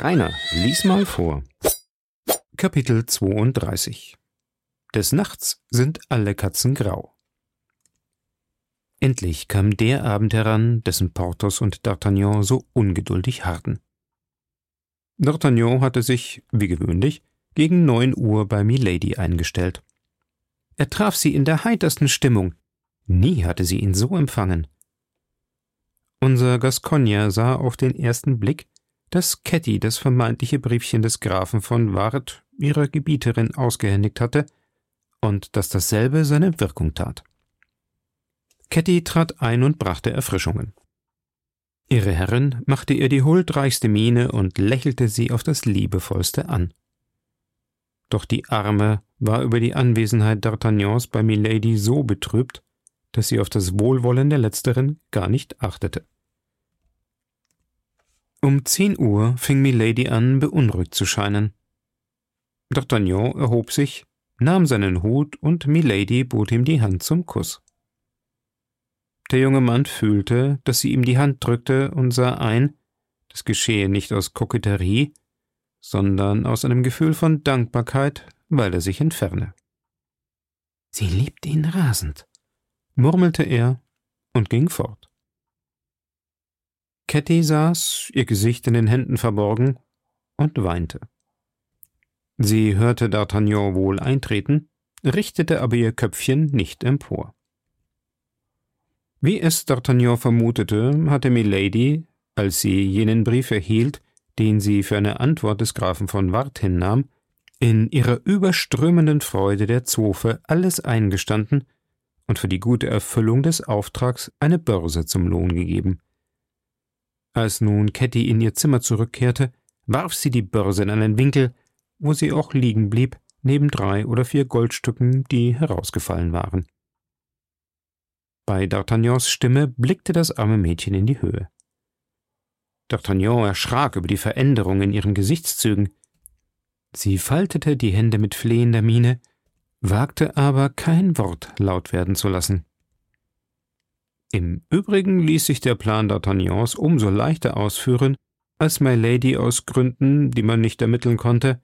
Rainer, lies mal vor. Kapitel 32 Des Nachts sind alle Katzen grau. Endlich kam der Abend heran, dessen Porthos und D'Artagnan so ungeduldig harrten. D'Artagnan hatte sich, wie gewöhnlich, gegen neun Uhr bei Milady eingestellt. Er traf sie in der heitersten Stimmung. Nie hatte sie ihn so empfangen. Unser Gascogner sah auf den ersten Blick, dass Ketty das vermeintliche Briefchen des Grafen von Ward ihrer Gebieterin ausgehändigt hatte und dass dasselbe seine Wirkung tat. Ketty trat ein und brachte Erfrischungen. Ihre Herrin machte ihr die huldreichste Miene und lächelte sie auf das liebevollste an. Doch die Arme war über die Anwesenheit D'Artagnans bei Milady so betrübt, dass sie auf das Wohlwollen der Letzteren gar nicht achtete. Um zehn Uhr fing Milady an, beunruhigt zu scheinen. D'Artagnan erhob sich, nahm seinen Hut und Milady bot ihm die Hand zum Kuss. Der junge Mann fühlte, dass sie ihm die Hand drückte und sah ein, das geschehe nicht aus Koketterie, sondern aus einem Gefühl von Dankbarkeit, weil er sich entferne. Sie liebt ihn rasend, murmelte er und ging fort. Ketty saß, ihr Gesicht in den Händen verborgen, und weinte. Sie hörte D'Artagnan wohl eintreten, richtete aber ihr Köpfchen nicht empor. Wie es D'Artagnan vermutete, hatte Milady, als sie jenen Brief erhielt, den sie für eine Antwort des Grafen von Wart hinnahm, in ihrer überströmenden Freude der Zofe alles eingestanden und für die gute Erfüllung des Auftrags eine Börse zum Lohn gegeben. Als nun Ketty in ihr Zimmer zurückkehrte, warf sie die Börse in einen Winkel, wo sie auch liegen blieb, neben drei oder vier Goldstücken, die herausgefallen waren. Bei D'Artagnans Stimme blickte das arme Mädchen in die Höhe. D'Artagnan erschrak über die Veränderung in ihren Gesichtszügen. Sie faltete die Hände mit flehender Miene, wagte aber kein Wort laut werden zu lassen. Im Übrigen ließ sich der Plan D'Artagnans umso leichter ausführen, als My Lady aus Gründen, die man nicht ermitteln konnte,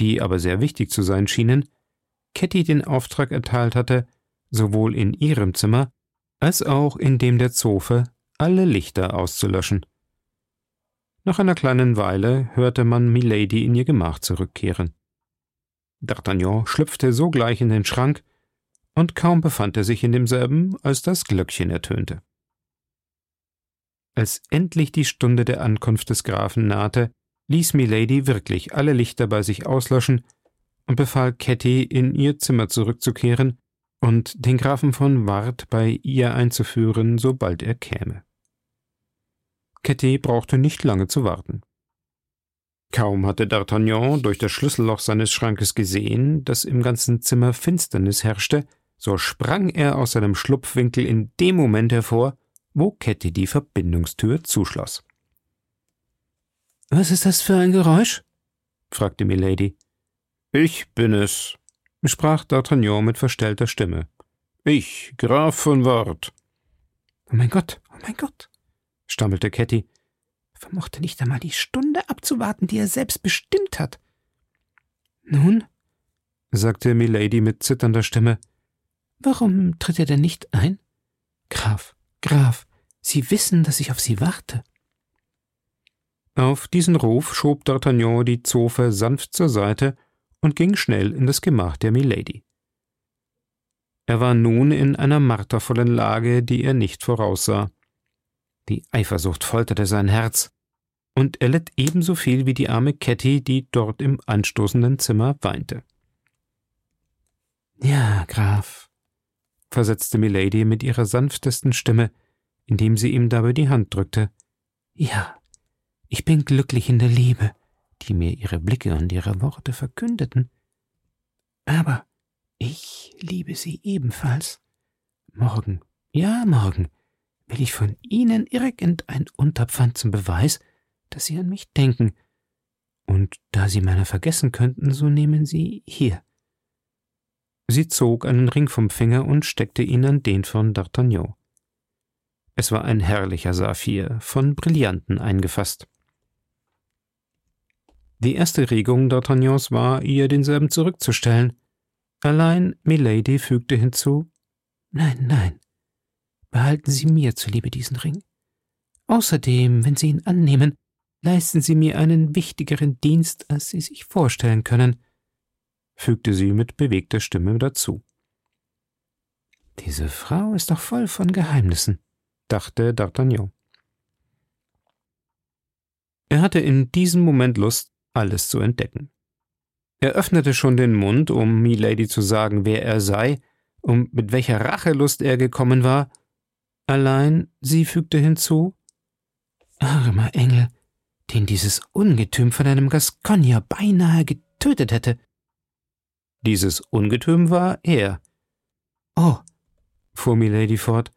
die aber sehr wichtig zu sein schienen, Ketty den Auftrag erteilt hatte, sowohl in ihrem Zimmer als auch in dem der Zofe alle Lichter auszulöschen. Nach einer kleinen Weile hörte man Milady in ihr Gemach zurückkehren. D'Artagnan schlüpfte sogleich in den Schrank und kaum befand er sich in demselben, als das Glöckchen ertönte. Als endlich die Stunde der Ankunft des Grafen nahte, ließ Milady wirklich alle Lichter bei sich auslöschen und befahl Ketty, in ihr Zimmer zurückzukehren und den Grafen von Ward bei ihr einzuführen, sobald er käme. Ketty brauchte nicht lange zu warten. Kaum hatte D'Artagnan durch das Schlüsselloch seines Schrankes gesehen, dass im ganzen Zimmer Finsternis herrschte, so sprang er aus seinem Schlupfwinkel in dem Moment hervor, wo Ketty die Verbindungstür zuschloss. Was ist das für ein Geräusch? fragte Milady. Ich bin es, sprach D'Artagnan mit verstellter Stimme. Ich, Graf von Ward. Oh mein Gott, oh mein Gott, stammelte Ketty. Er vermochte nicht einmal die Stunde abzuwarten, die er selbst bestimmt hat. Nun, sagte Milady mit zitternder Stimme, Warum tritt er denn nicht ein? Graf, Graf, Sie wissen, dass ich auf Sie warte. Auf diesen Ruf schob D'Artagnan die Zofe sanft zur Seite und ging schnell in das Gemach der Milady. Er war nun in einer martervollen Lage, die er nicht voraussah. Die Eifersucht folterte sein Herz, und er litt ebenso viel wie die arme Ketty, die dort im anstoßenden Zimmer weinte. Ja, Graf, versetzte Milady mit ihrer sanftesten Stimme, indem sie ihm dabei die Hand drückte. Ja, ich bin glücklich in der Liebe, die mir ihre Blicke und ihre Worte verkündeten. Aber ich liebe sie ebenfalls. Morgen, ja, morgen, will ich von Ihnen irgendein Unterpfand zum Beweis, dass Sie an mich denken. Und da Sie meiner vergessen könnten, so nehmen Sie hier Sie zog einen Ring vom Finger und steckte ihn an den von D'Artagnan. Es war ein herrlicher Saphir, von Brillanten eingefasst. Die erste Regung D'Artagnans war, ihr denselben zurückzustellen. Allein Milady fügte hinzu Nein, nein. Behalten Sie mir zuliebe diesen Ring. Außerdem, wenn Sie ihn annehmen, leisten Sie mir einen wichtigeren Dienst, als Sie sich vorstellen können, fügte sie mit bewegter Stimme dazu. Diese Frau ist doch voll von Geheimnissen, dachte D'Artagnan. Er hatte in diesem Moment Lust, alles zu entdecken. Er öffnete schon den Mund, um Milady zu sagen, wer er sei und mit welcher Rachelust er gekommen war, allein sie fügte hinzu Armer Engel, den dieses Ungetüm von einem Gascogner beinahe getötet hätte. Dieses Ungetüm war er. Oh, fuhr Milady fort,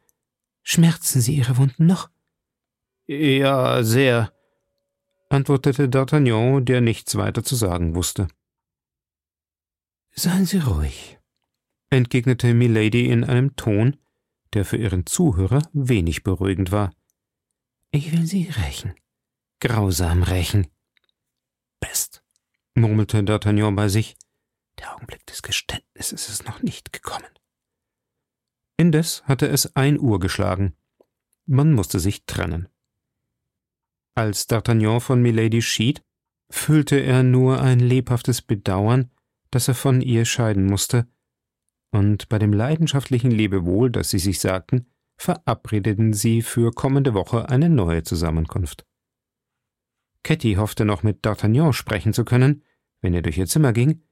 schmerzen Sie Ihre Wunden noch? Ja, sehr, antwortete D'Artagnan, der nichts weiter zu sagen wusste. Seien Sie ruhig, entgegnete Milady in einem Ton, der für ihren Zuhörer wenig beruhigend war. Ich will Sie rächen, grausam rächen. Pest, murmelte D'Artagnan bei sich. Der Augenblick des Geständnisses ist noch nicht gekommen. Indes hatte es ein Uhr geschlagen. Man musste sich trennen. Als D'Artagnan von Milady schied, fühlte er nur ein lebhaftes Bedauern, dass er von ihr scheiden musste, und bei dem leidenschaftlichen Lebewohl, das sie sich sagten, verabredeten sie für kommende Woche eine neue Zusammenkunft. Ketty hoffte noch mit D'Artagnan sprechen zu können, wenn er durch ihr Zimmer ging,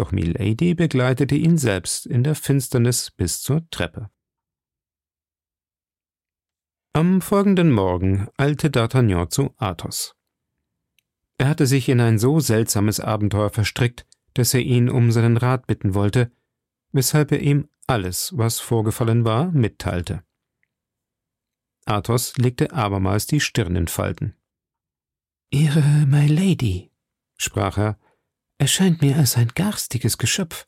doch Milady begleitete ihn selbst in der Finsternis bis zur Treppe. Am folgenden Morgen eilte D'Artagnan zu Athos. Er hatte sich in ein so seltsames Abenteuer verstrickt, dass er ihn um seinen Rat bitten wollte, weshalb er ihm alles, was vorgefallen war, mitteilte. Athos legte abermals die Stirn in Falten. Ihre My Lady, sprach er, erscheint mir als ein garstiges Geschöpf.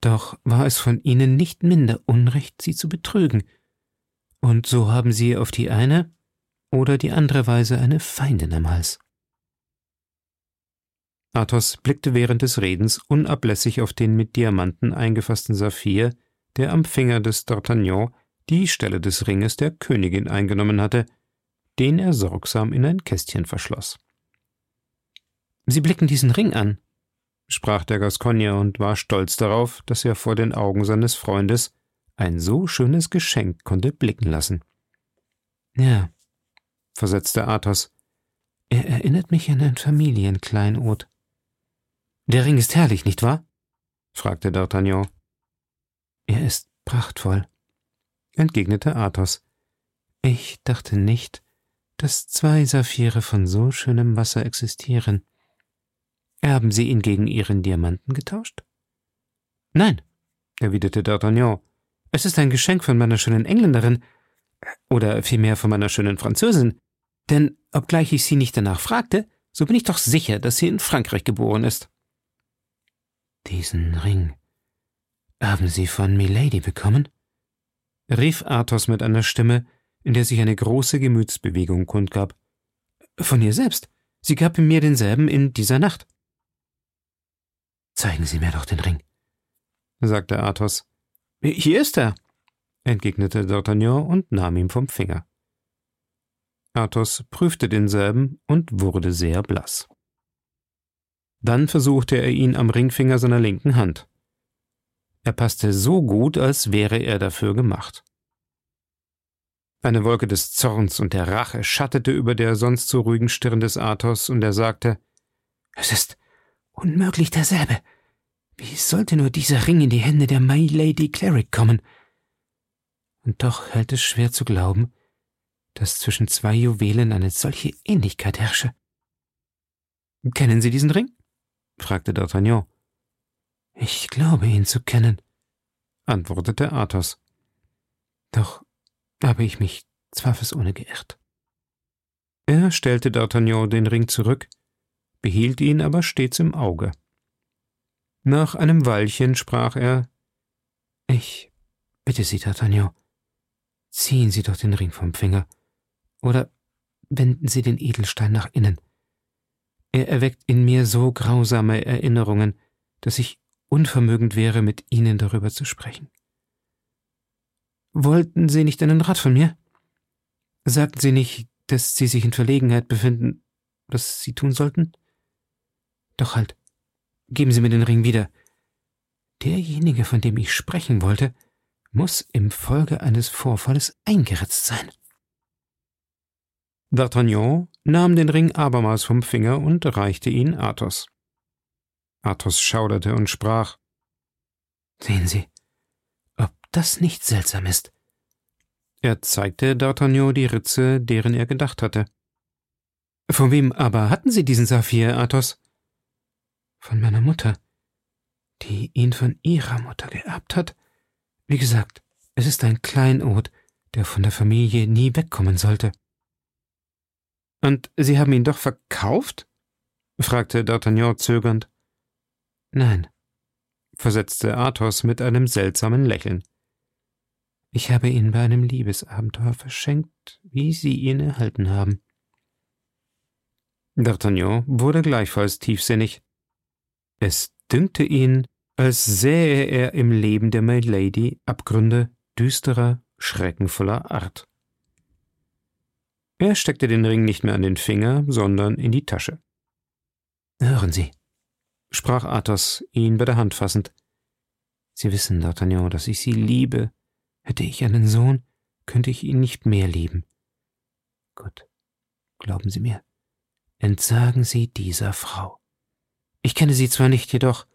Doch war es von Ihnen nicht minder Unrecht, sie zu betrügen, und so haben Sie auf die eine oder die andere Weise eine Feindin am Hals. Athos blickte während des Redens unablässig auf den mit Diamanten eingefassten Saphir, der am Finger des D'Artagnan die Stelle des Ringes der Königin eingenommen hatte, den er sorgsam in ein Kästchen verschloss. Sie blicken diesen Ring an, sprach der Gascogner und war stolz darauf, dass er vor den Augen seines Freundes ein so schönes Geschenk konnte blicken lassen. Ja, versetzte Athos, er erinnert mich an ein Familienkleinod. Der Ring ist herrlich, nicht wahr? fragte D'Artagnan. Er ist prachtvoll, entgegnete Athos. Ich dachte nicht, dass zwei Saphire von so schönem Wasser existieren. Haben Sie ihn gegen Ihren Diamanten getauscht? Nein, erwiderte D'Artagnan. Es ist ein Geschenk von meiner schönen Engländerin, oder vielmehr von meiner schönen Französin, denn obgleich ich sie nicht danach fragte, so bin ich doch sicher, dass sie in Frankreich geboren ist. Diesen Ring haben Sie von Milady bekommen? rief Athos mit einer Stimme, in der sich eine große Gemütsbewegung kundgab. Von ihr selbst. Sie gab mir denselben in dieser Nacht. Zeigen Sie mir doch den Ring, sagte Athos. Hier ist er, entgegnete D'Artagnan und nahm ihn vom Finger. Athos prüfte denselben und wurde sehr blass. Dann versuchte er ihn am Ringfinger seiner linken Hand. Er passte so gut, als wäre er dafür gemacht. Eine Wolke des Zorns und der Rache schattete über der sonst so ruhigen Stirn des Athos, und er sagte Es ist unmöglich derselbe. Wie sollte nur dieser Ring in die Hände der My Lady Cleric kommen? Und doch hält es schwer zu glauben, dass zwischen zwei Juwelen eine solche Ähnlichkeit herrsche. Kennen Sie diesen Ring? fragte D'Artagnan. Ich glaube ihn zu kennen, antwortete Athos. Doch habe ich mich zweifelsohne geirrt. Er stellte D'Artagnan den Ring zurück, behielt ihn aber stets im Auge. Nach einem Weilchen sprach er Ich bitte Sie, D'Artagnan, ziehen Sie doch den Ring vom Finger, oder wenden Sie den Edelstein nach innen. Er erweckt in mir so grausame Erinnerungen, dass ich unvermögend wäre, mit Ihnen darüber zu sprechen. Wollten Sie nicht einen Rat von mir? Sagten Sie nicht, dass Sie sich in Verlegenheit befinden, was Sie tun sollten? Doch halt, geben Sie mir den Ring wieder. Derjenige, von dem ich sprechen wollte, muss im Folge eines Vorfalles eingeritzt sein. D'Artagnan nahm den Ring abermals vom Finger und reichte ihn Athos. Athos schauderte und sprach Sehen Sie, ob das nicht seltsam ist. Er zeigte D'Artagnan die Ritze, deren er gedacht hatte. Von wem aber hatten Sie diesen Saphir, Athos? Von meiner Mutter, die ihn von ihrer Mutter geerbt hat. Wie gesagt, es ist ein Kleinod, der von der Familie nie wegkommen sollte. Und Sie haben ihn doch verkauft? fragte D'Artagnan zögernd. Nein, versetzte Athos mit einem seltsamen Lächeln. Ich habe ihn bei einem Liebesabenteuer verschenkt, wie Sie ihn erhalten haben. D'Artagnan wurde gleichfalls tiefsinnig. Es dünkte ihn, als sähe er im Leben der Milady Abgründe düsterer, schreckenvoller Art. Er steckte den Ring nicht mehr an den Finger, sondern in die Tasche. Hören Sie, sprach Athos, ihn bei der Hand fassend. Sie wissen, D'Artagnan, dass ich Sie liebe. Hätte ich einen Sohn, könnte ich ihn nicht mehr lieben. Gut, glauben Sie mir, entsagen Sie dieser Frau. Ich kenne sie zwar nicht, jedoch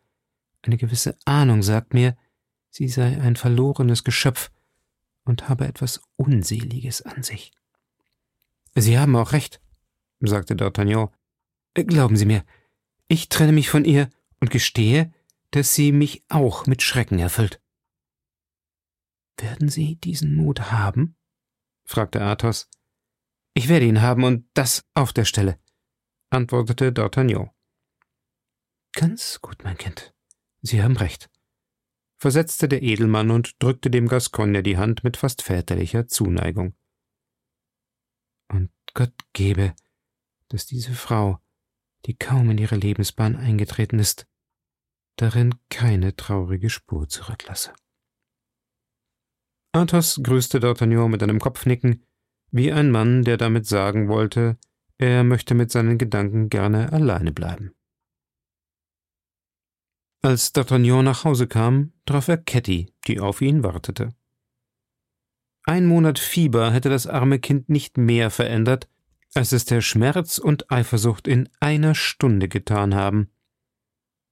eine gewisse Ahnung sagt mir, sie sei ein verlorenes Geschöpf und habe etwas Unseliges an sich. Sie haben auch recht, sagte D'Artagnan. Glauben Sie mir, ich trenne mich von ihr und gestehe, dass sie mich auch mit Schrecken erfüllt. Werden Sie diesen Mut haben? fragte Athos. Ich werde ihn haben und das auf der Stelle, antwortete D'Artagnan. Ganz gut, mein Kind. Sie haben recht, versetzte der Edelmann und drückte dem Gascogner die Hand mit fast väterlicher Zuneigung. Und Gott gebe, dass diese Frau, die kaum in ihre Lebensbahn eingetreten ist, darin keine traurige Spur zurücklasse. Athos grüßte D'Artagnan mit einem Kopfnicken, wie ein Mann, der damit sagen wollte, er möchte mit seinen Gedanken gerne alleine bleiben. Als D'Artagnan nach Hause kam, traf er Ketty, die auf ihn wartete. Ein Monat Fieber hätte das arme Kind nicht mehr verändert, als es der Schmerz und Eifersucht in einer Stunde getan haben.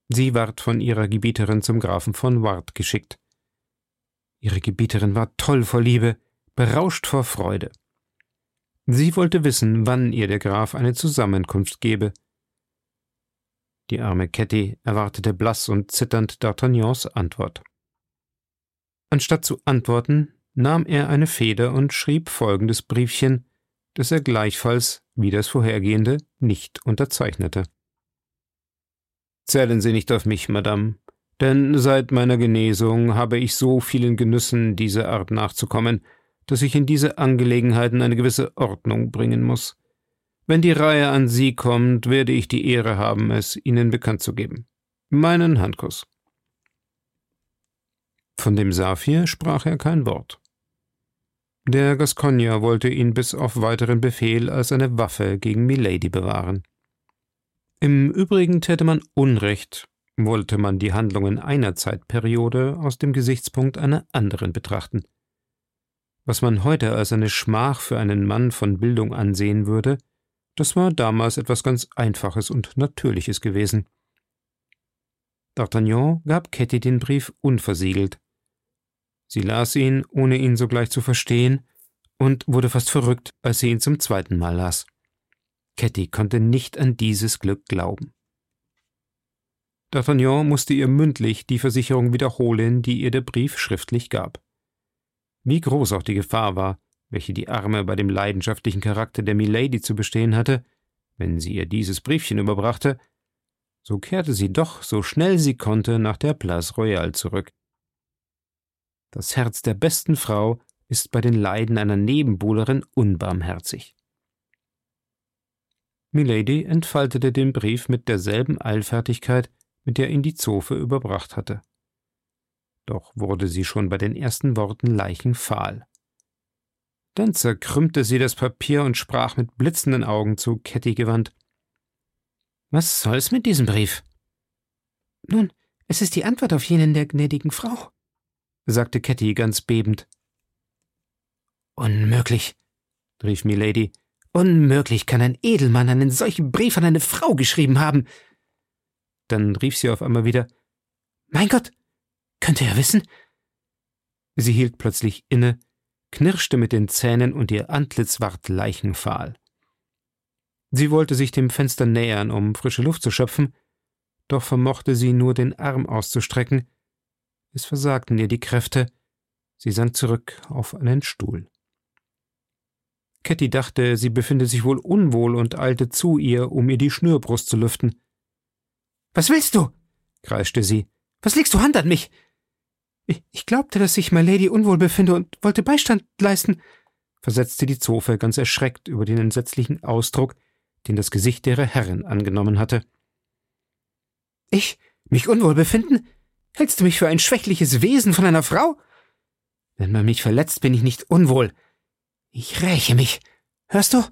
Sie ward von ihrer Gebieterin zum Grafen von Ward geschickt. Ihre Gebieterin war toll vor Liebe, berauscht vor Freude. Sie wollte wissen, wann ihr der Graf eine Zusammenkunft gebe. Die arme Ketty erwartete blass und zitternd D'Artagnans Antwort. Anstatt zu antworten, nahm er eine Feder und schrieb folgendes Briefchen, das er gleichfalls, wie das vorhergehende, nicht unterzeichnete. Zählen Sie nicht auf mich, Madame, denn seit meiner Genesung habe ich so vielen Genüssen dieser Art nachzukommen, dass ich in diese Angelegenheiten eine gewisse Ordnung bringen muss. Wenn die Reihe an Sie kommt, werde ich die Ehre haben, es Ihnen bekannt zu geben. Meinen Handkuss. Von dem Saphir sprach er kein Wort. Der Gascogner wollte ihn bis auf weiteren Befehl als eine Waffe gegen Milady bewahren. Im Übrigen täte man Unrecht, wollte man die Handlungen einer Zeitperiode aus dem Gesichtspunkt einer anderen betrachten. Was man heute als eine Schmach für einen Mann von Bildung ansehen würde, das war damals etwas ganz Einfaches und Natürliches gewesen. D'Artagnan gab Ketty den Brief unversiegelt. Sie las ihn, ohne ihn sogleich zu verstehen, und wurde fast verrückt, als sie ihn zum zweiten Mal las. Ketty konnte nicht an dieses Glück glauben. D'Artagnan musste ihr mündlich die Versicherung wiederholen, die ihr der Brief schriftlich gab. Wie groß auch die Gefahr war, welche die Arme bei dem leidenschaftlichen Charakter der Milady zu bestehen hatte, wenn sie ihr dieses Briefchen überbrachte, so kehrte sie doch, so schnell sie konnte, nach der Place Royale zurück. Das Herz der besten Frau ist bei den Leiden einer Nebenbuhlerin unbarmherzig. Milady entfaltete den Brief mit derselben Eilfertigkeit, mit der ihn die Zofe überbracht hatte. Doch wurde sie schon bei den ersten Worten leichenfahl. Dann zerkrümmte sie das Papier und sprach mit blitzenden Augen zu Ketty gewandt. Was soll's mit diesem Brief? Nun, es ist die Antwort auf jenen der gnädigen Frau, sagte Ketty ganz bebend. Unmöglich, rief Milady. Unmöglich kann ein Edelmann einen solchen Brief an eine Frau geschrieben haben. Dann rief sie auf einmal wieder Mein Gott, könnte er wissen? Sie hielt plötzlich inne, knirschte mit den Zähnen und ihr Antlitz ward leichenfahl. Sie wollte sich dem Fenster nähern, um frische Luft zu schöpfen, doch vermochte sie nur den Arm auszustrecken. Es versagten ihr die Kräfte, sie sank zurück auf einen Stuhl. Ketty dachte, sie befinde sich wohl unwohl und eilte zu ihr, um ihr die Schnürbrust zu lüften. Was willst du? kreischte sie. Was legst du Hand an mich? Ich, glaubte, dass sich my Lady unwohl befinde und wollte Beistand leisten, versetzte die Zofe ganz erschreckt über den entsetzlichen Ausdruck, den das Gesicht ihrer Herrin angenommen hatte. Ich mich unwohl befinden? Hältst du mich für ein schwächliches Wesen von einer Frau? Wenn man mich verletzt, bin ich nicht unwohl. Ich räche mich. Hörst du?